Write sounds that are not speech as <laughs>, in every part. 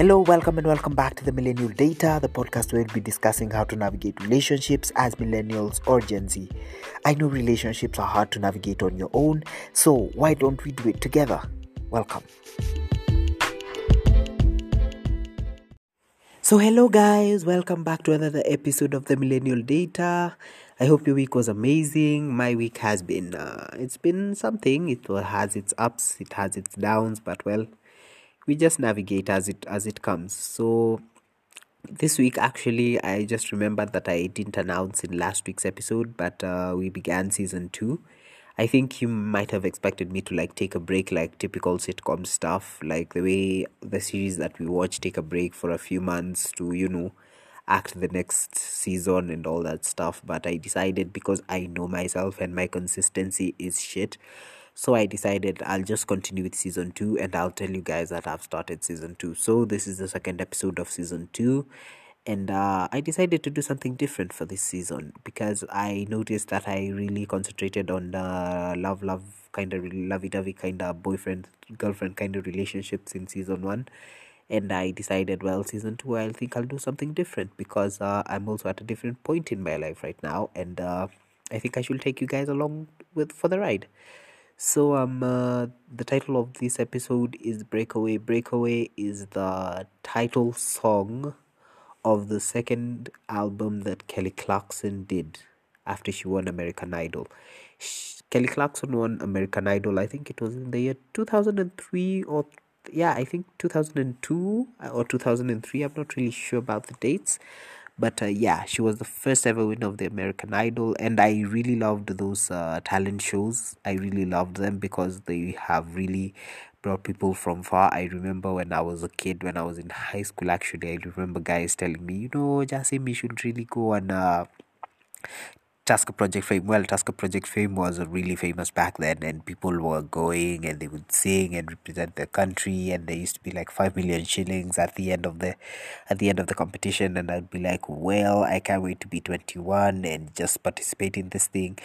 Hello, welcome, and welcome back to the Millennial Data, the podcast where we'll be discussing how to navigate relationships as millennials or Gen Z. I know relationships are hard to navigate on your own, so why don't we do it together? Welcome. So, hello, guys, welcome back to another episode of the Millennial Data. I hope your week was amazing. My week has been, uh, it's been something. It has its ups, it has its downs, but well, we just navigate as it as it comes. So this week actually i just remembered that i didn't announce in last week's episode but uh, we began season two. I think you might have expected me to like take a break like typical sitcom stuff like the way the series that we watch take a break for a few months to you know act the next season and all that stuff. But i decided because i know myself and my consistency is shit so I decided I'll just continue with season 2 and I'll tell you guys that I've started season 2. So this is the second episode of season 2 and uh, I decided to do something different for this season because I noticed that I really concentrated on the love love kind of lovey-dovey kind of boyfriend girlfriend kind of relationships in season 1 and I decided well season 2 I think I'll do something different because uh, I'm also at a different point in my life right now and uh, I think I should take you guys along with for the ride. So um uh, the title of this episode is Breakaway. Breakaway is the title song of the second album that Kelly Clarkson did after she won American Idol. She, Kelly Clarkson won American Idol. I think it was in the year 2003 or yeah, I think 2002 or 2003. I'm not really sure about the dates but uh, yeah she was the first ever winner of the american idol and i really loved those uh, talent shows. I really loved them because they have really brought people from far. I remember when i was a kid when i was in high school actually i remember guys telling me you know jasim you should really go and uh, Tusker Project Fame. Well, Tusker Project Fame was really famous back then, and people were going and they would sing and represent their country, and there used to be like five million shillings at the end of the at the end of the competition, and I'd be like, well, I can't wait to be twenty one and just participate in this thing,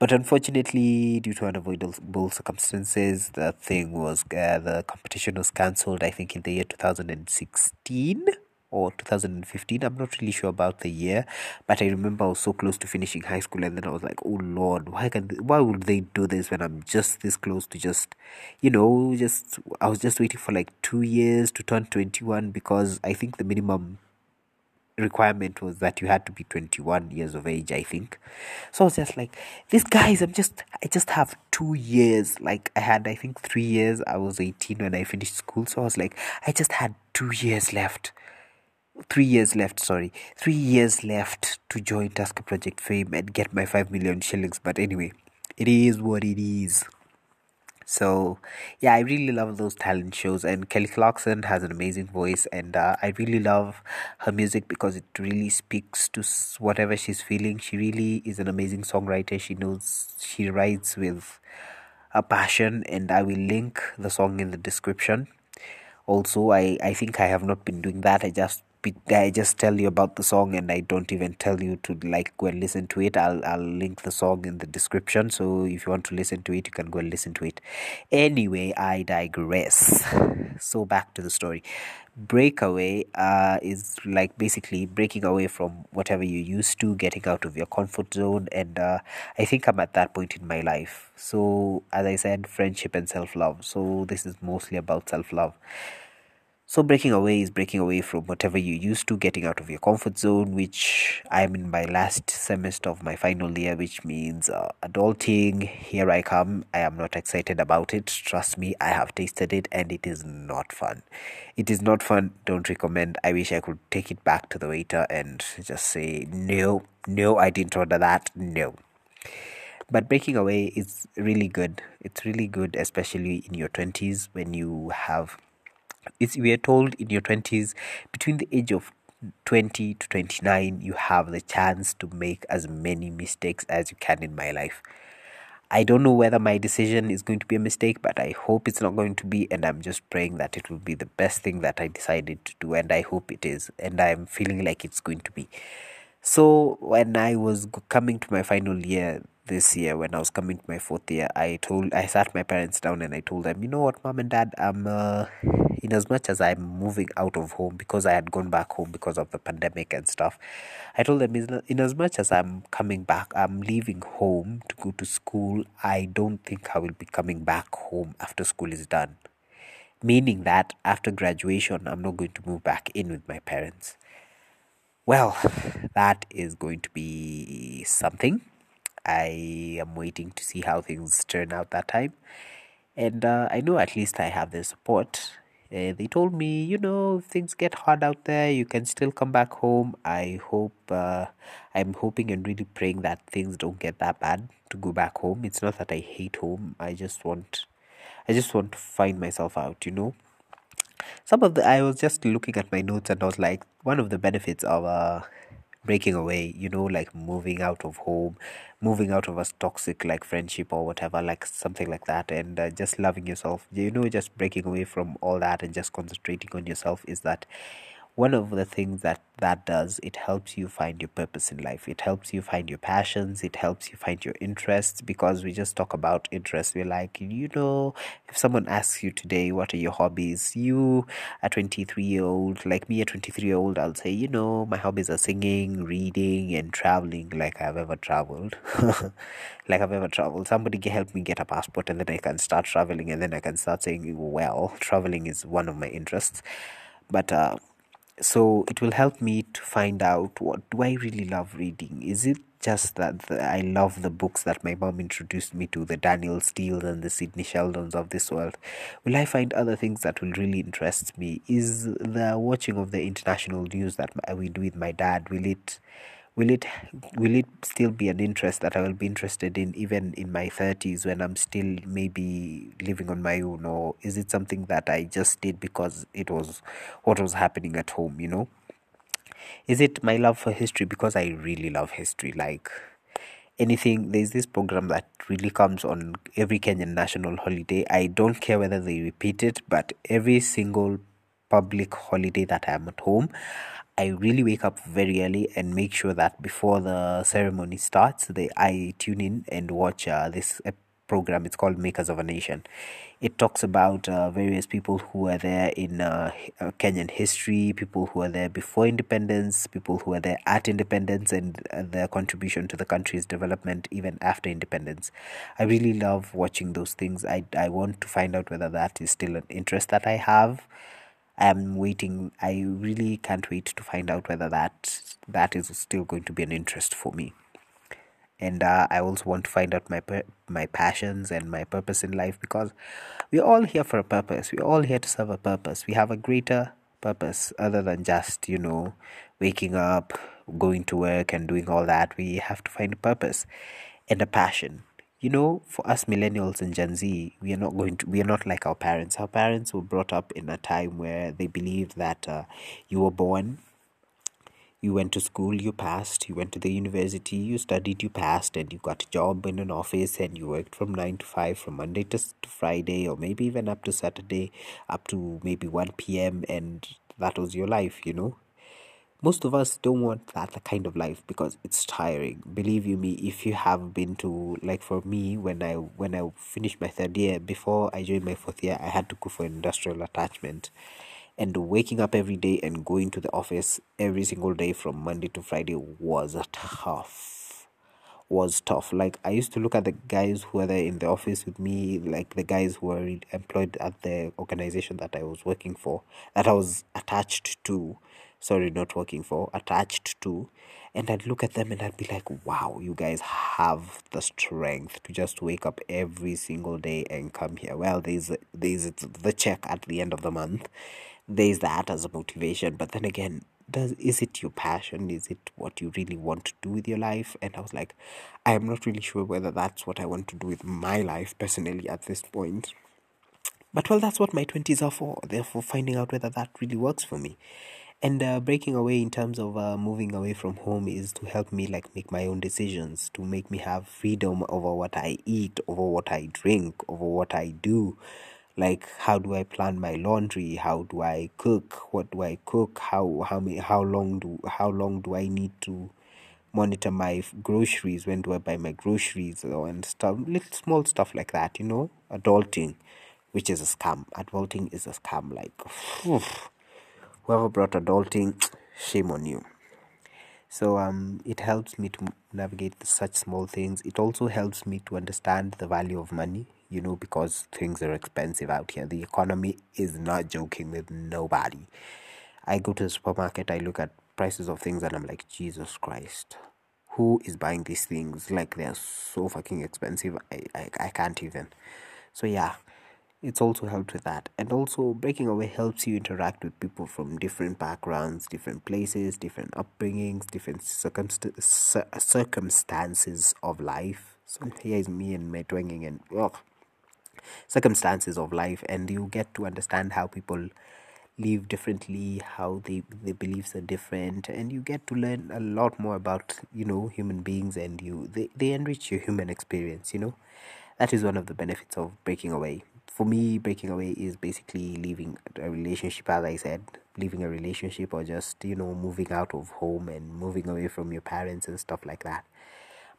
but unfortunately, due to unavoidable circumstances, the thing was uh, the competition was cancelled. I think in the year two thousand and sixteen or 2015 i'm not really sure about the year but i remember i was so close to finishing high school and then i was like oh lord why can they, why would they do this when i'm just this close to just you know just i was just waiting for like 2 years to turn 21 because i think the minimum requirement was that you had to be 21 years of age i think. So i was just like these guys i'm just i just have two years. Like i had i think three years. I was 18 when i finished school. So i was like i just had two years left three years left sorry. Three years left to join Tusker Project Fame and get my 5 million shillings but anyway it is what it is. So yeah i really love those talent shows and kelly clarkson has an amazing voice and uh, i really love her music because it really speaks to whatever she's feeling. She really is an amazing songwriter. She knows she writes with a passion and i will link the song in the description. Also i i think i have not been doing that. I just I just tell you about the song and I don't even tell you to like go and listen to it. I'll I'll link the song in the description. So if you want to listen to it, you can go and listen to it. Anyway, I digress. <laughs> So back to the story. Breakaway uh, is like basically breaking away from whatever you're used to, getting out of your comfort zone, and uh, I think I'm at that point in my life. So as I said, friendship and self love. So this is mostly about self love so breaking away is breaking away from whatever you used to, getting out of your comfort zone, which I'm in my last semester of my final year, which means uh, adulting. Here I come. I am not excited about it. Trust me, I have tasted it and it is not fun. It is not fun. Don't recommend. I wish I could take it back to the waiter and just say, no, no, I didn't order that. No but breaking away is really good it's really good especially in your 20s when you have it's we are told in your 20s between the age of 20 to 29 you have the chance to make as many mistakes as you can in my life. I don't know whether my decision is going to be a mistake but i hope it's not going to be and i'm just praying that it will be the best thing that i decided to do and i hope it is and i'm feeling like it's going to be. So when i was coming to my final year this year when I was coming to my fourth year, I told I sat my parents down and I told them, you know what, mom and dad, I'm uh, in as much as I'm moving out of home because I had gone back home because of the pandemic and stuff, I told them in, as much as I'm coming back, I'm leaving home to go to school. I don't think I will be coming back home after school is done. Meaning that after graduation, I'm not going to move back in with my parents. Well, that is going to be something. I am waiting to see how things turn out that time. And uh, I know at least I have their support. Uh, they told me, you know, if things get hard out there, you can still come back home. I hope, uh, I'm hoping and really praying that things don't get that bad to go back home. It's not that I hate home. I just want, I just want to find myself out, you know. Some of the, I was just looking at my notes and I was like, one of the benefits of uh, breaking away, you know, like moving out of home, moving out of a toxic like friendship or whatever, like something like that, and uh, just loving yourself, you know, just breaking away from all that and just concentrating on yourself is that one of the things that that does it helps you find your purpose in life. It helps you find your passions. It helps you find your interests. Because we just talk about interests we're like you know if someone asks you today what are your hobbies? You a 23 year old like me a 23 year old i'll say you know my hobbies are singing reading and traveling like i've ever traveled. <laughs> Like i've ever traveled. Somebody help me get a passport and then i can start traveling and then i can start saying well traveling is one of my interests. But uh so it will help me to find out what do I really love reading. Is it just that the, I love the books that my mom introduced me to, the Danielle Steels and the Sidney Sheldons of this world? Will I find other things that will really interest me? Is the watching of the international news that I we do with my dad will it will it will it still be an interest that I will be interested in even in my 30s when I'm still maybe living on my own? Or is it something that I just did because it was what was happening at home you know? Is it my love for history because I really love history? Like anything there's this program that really comes on every Kenyan national holiday. I don't care whether they repeat it but every single public holiday that I'm at home I really wake up very early and make sure that before the ceremony starts, they I tune in and watch uh, this program. It's called Makers of a Nation. It talks about uh, various people who were there in uh, uh, Kenyan history, people who were there before independence, people who were there at independence, and uh, their contribution to the country's development even after independence. I really love watching those things. I I want to find out whether that is still an interest that I have I'm waiting. I really can't wait to find out whether that that is still going to be an interest for me. And uh, I also want to find out my my passions and my purpose in life because we're all here for a purpose. We're all here to serve a purpose. We have a greater purpose other than just you know waking up, going to work, and doing all that. We have to find a purpose and a passion you know, for us millennials and Gen Z, we are not going to, we are not like our parents. Our parents were brought up in a time where they believed that uh, you were born, you went to school, you passed, you went to the university, you studied, you passed, and you got a job in an office and you worked from 9 to 5 from Monday to, to Friday, or maybe even up to Saturday, up to maybe 1 p.m., and that was your life, you know most of us don't want that kind of life because it's tiring. Believe you me if you have been to like for me when i when i finished my third year before i joined my fourth year i had to go for industrial attachment. And waking up every day and going to the office every single day from monday to friday was tough was tough. Like i used to look at the guys who were there in the office with me like the guys who were employed at the organization that i was working for that i was attached to sorry, not working for, attached to. And I'd look at them and I'd be like, wow, you guys have the strength to just wake up every single day and come here. Well, there's, there's the check at the end of the month. There's that as a motivation. But then again, does is it your passion is it what you really want to do with your life and i was like i am not really sure whether that's what i want to do with my life personally at this point but well that's what my 20s are for they're for finding out whether that really works for me and uh, breaking away in terms of uh, moving away from home is to help me like make my own decisions to make me have freedom over what i eat over what i drink over what i do. Like how do i plan my laundry? How do i cook? What do i cook? How how how long do how long do i need to monitor my groceries? When do i buy my groceries? And stuff little small stuff like that you know? Adulting which is a scam. Adulting is a scam. Like, <sighs> whoever brought adulting, <tsk> shame on you. So um, it helps me to navigate such small things. It also helps me to understand the value of money, you know, because things are expensive out here. The economy is not joking with nobody. I go to the supermarket, I look at prices of things, and I'm like, Jesus Christ, who is buying these things? Like they're so fucking expensive. I, I, I can't even. So yeah, it's also helped with that. And also breaking away helps you interact with people from different backgrounds different places different upbringings different circumst- circumstances of life. So here is me and my twanging and circumstances of life. And you get to understand how people live differently how they their beliefs are different. And you get to learn a lot more about you know human beings and you they, they enrich your human experience you know? That is one of the benefits of breaking away for me, breaking away is basically leaving a relationship, as I said, leaving a relationship or just, you know, moving out of home and moving away from your parents and stuff like that.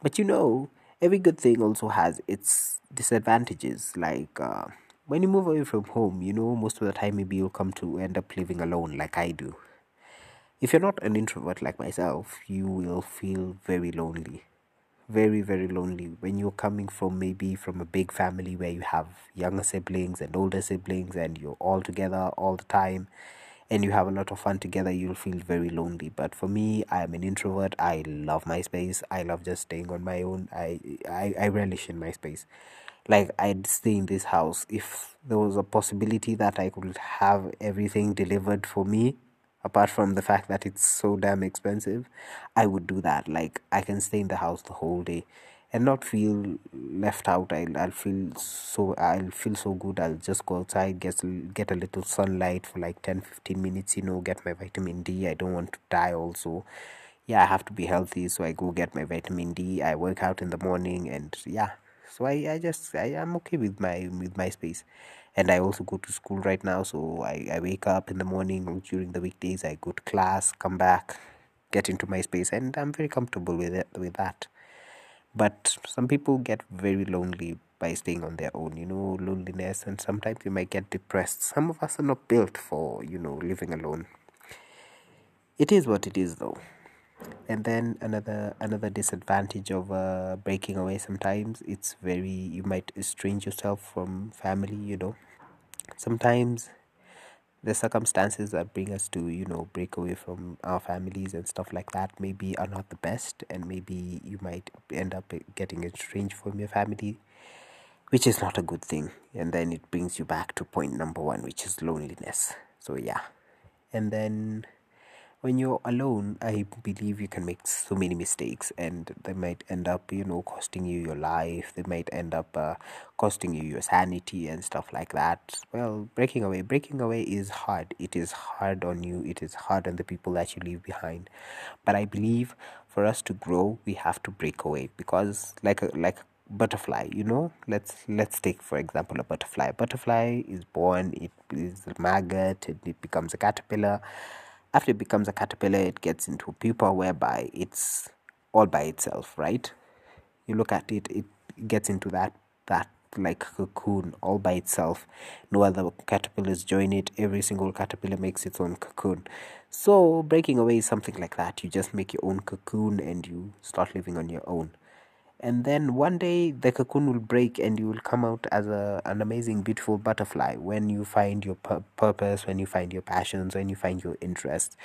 But you know, every good thing also has its disadvantages. Like, uh, when you move away from home, you know, most of the time maybe you'll come to end up living alone, like I do. If you're not an introvert like myself, you will feel very lonely very very lonely. When you're coming from maybe from a big family where you have younger siblings and older siblings and you're all together all the time and you have a lot of fun together you'll feel very lonely. But for me i'm an introvert. I love my space. I love just staying on my own. I i, I relish in my space. Like i'd stay in this house if there was a possibility that i could have everything delivered for me apart from the fact that it's so damn expensive i would do that. Like i can stay in the house the whole day and not feel left out. I'll, I'll feel so i'll feel so good. I'll just go outside get get a little sunlight for like 10 15 minutes you know get my vitamin d. I don't want to die also. Yeah i have to be healthy so i go get my vitamin d. I work out in the morning and yeah. So i, I just I, i'm okay with my with my space and I also go to school right now. So I, I wake up in the morning during the weekdays, I go to class, come back, get into my space, and I'm very comfortable with it with that. But some people get very lonely by staying on their own, you know, loneliness, and sometimes you might get depressed. Some of us are not built for, you know, living alone. It is what it is, though. And then another another disadvantage of uh, breaking away sometimes it's very you might estrange yourself from family, you know. Sometimes the circumstances that bring us to you know break away from our families and stuff like that maybe are not the best and maybe you might end up getting estranged from your family which is not a good thing. And then it brings you back to point number one which is loneliness. So yeah. And then when you're alone, I believe you can make so many mistakes, and they might end up, you know, costing you your life. They might end up uh, costing you your sanity and stuff like that. Well, breaking away, breaking away is hard. It is hard on you. It is hard on the people that you leave behind. But I believe for us to grow, we have to break away because, like a like butterfly you know let's let's take for example a butterfly butterfly is born it is a maggot it becomes a caterpillar after it becomes a caterpillar, it gets into pupa whereby it's all by itself, right? You look at it, it gets into that that like cocoon all by itself. No other caterpillars join it. Every single caterpillar makes its own cocoon. So breaking away is something like that. You just make your own cocoon and you start living on your own and then one day the cocoon will break and you will come out as a, an amazing beautiful butterfly when you find your pur- purpose when you find your passions when you find your interests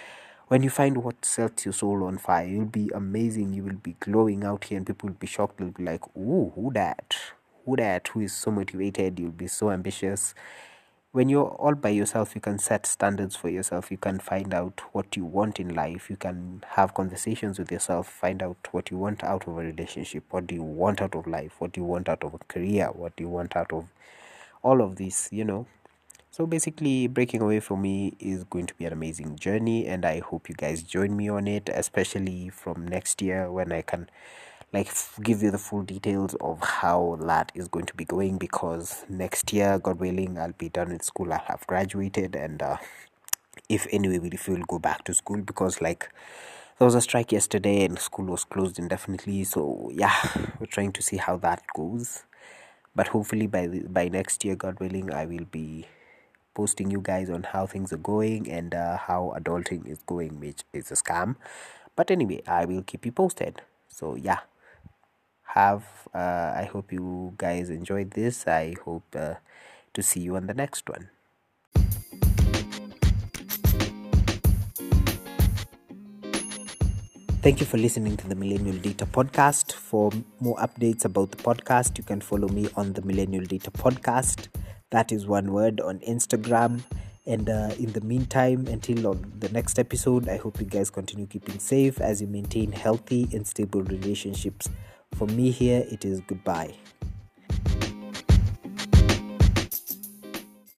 when you find what sets your soul on fire you'll be amazing. You will be glowing out here and people will be shocked. They'll be like ooh who that who that who is so motivated? You'll be so ambitious when you're all by yourself you can set standards for yourself. You can find out what you want in life. You can have conversations with yourself find out what you want out of a relationship what do you want out of life what do you want out of a career what do you want out of all of this you know. So basically breaking away for me is going to be an amazing journey and i hope you guys join me on it especially from next year when i can like give you the full details of how that is going to be going because next year god willing i'll be done with school. I'll have graduated and uh, if anyway if we'll go back to school because like there was a strike yesterday and school was closed indefinitely. So yeah <sighs> we're trying to see how that goes. But hopefully by the, by next year god willing i will be posting you guys on how things are going and uh, how adulting is going which is a scam. But anyway i will keep you posted. So yeah have uh, i hope you guys enjoyed this i hope uh, to see you on the next one Thank you for listening to the Millennial Data Podcast. For more updates about the podcast, you can follow me on the Millennial Data Podcast. That is one word on Instagram. And uh, in the meantime, until the next episode, I hope you guys continue keeping safe as you maintain healthy and stable relationships. For me, here, it is goodbye.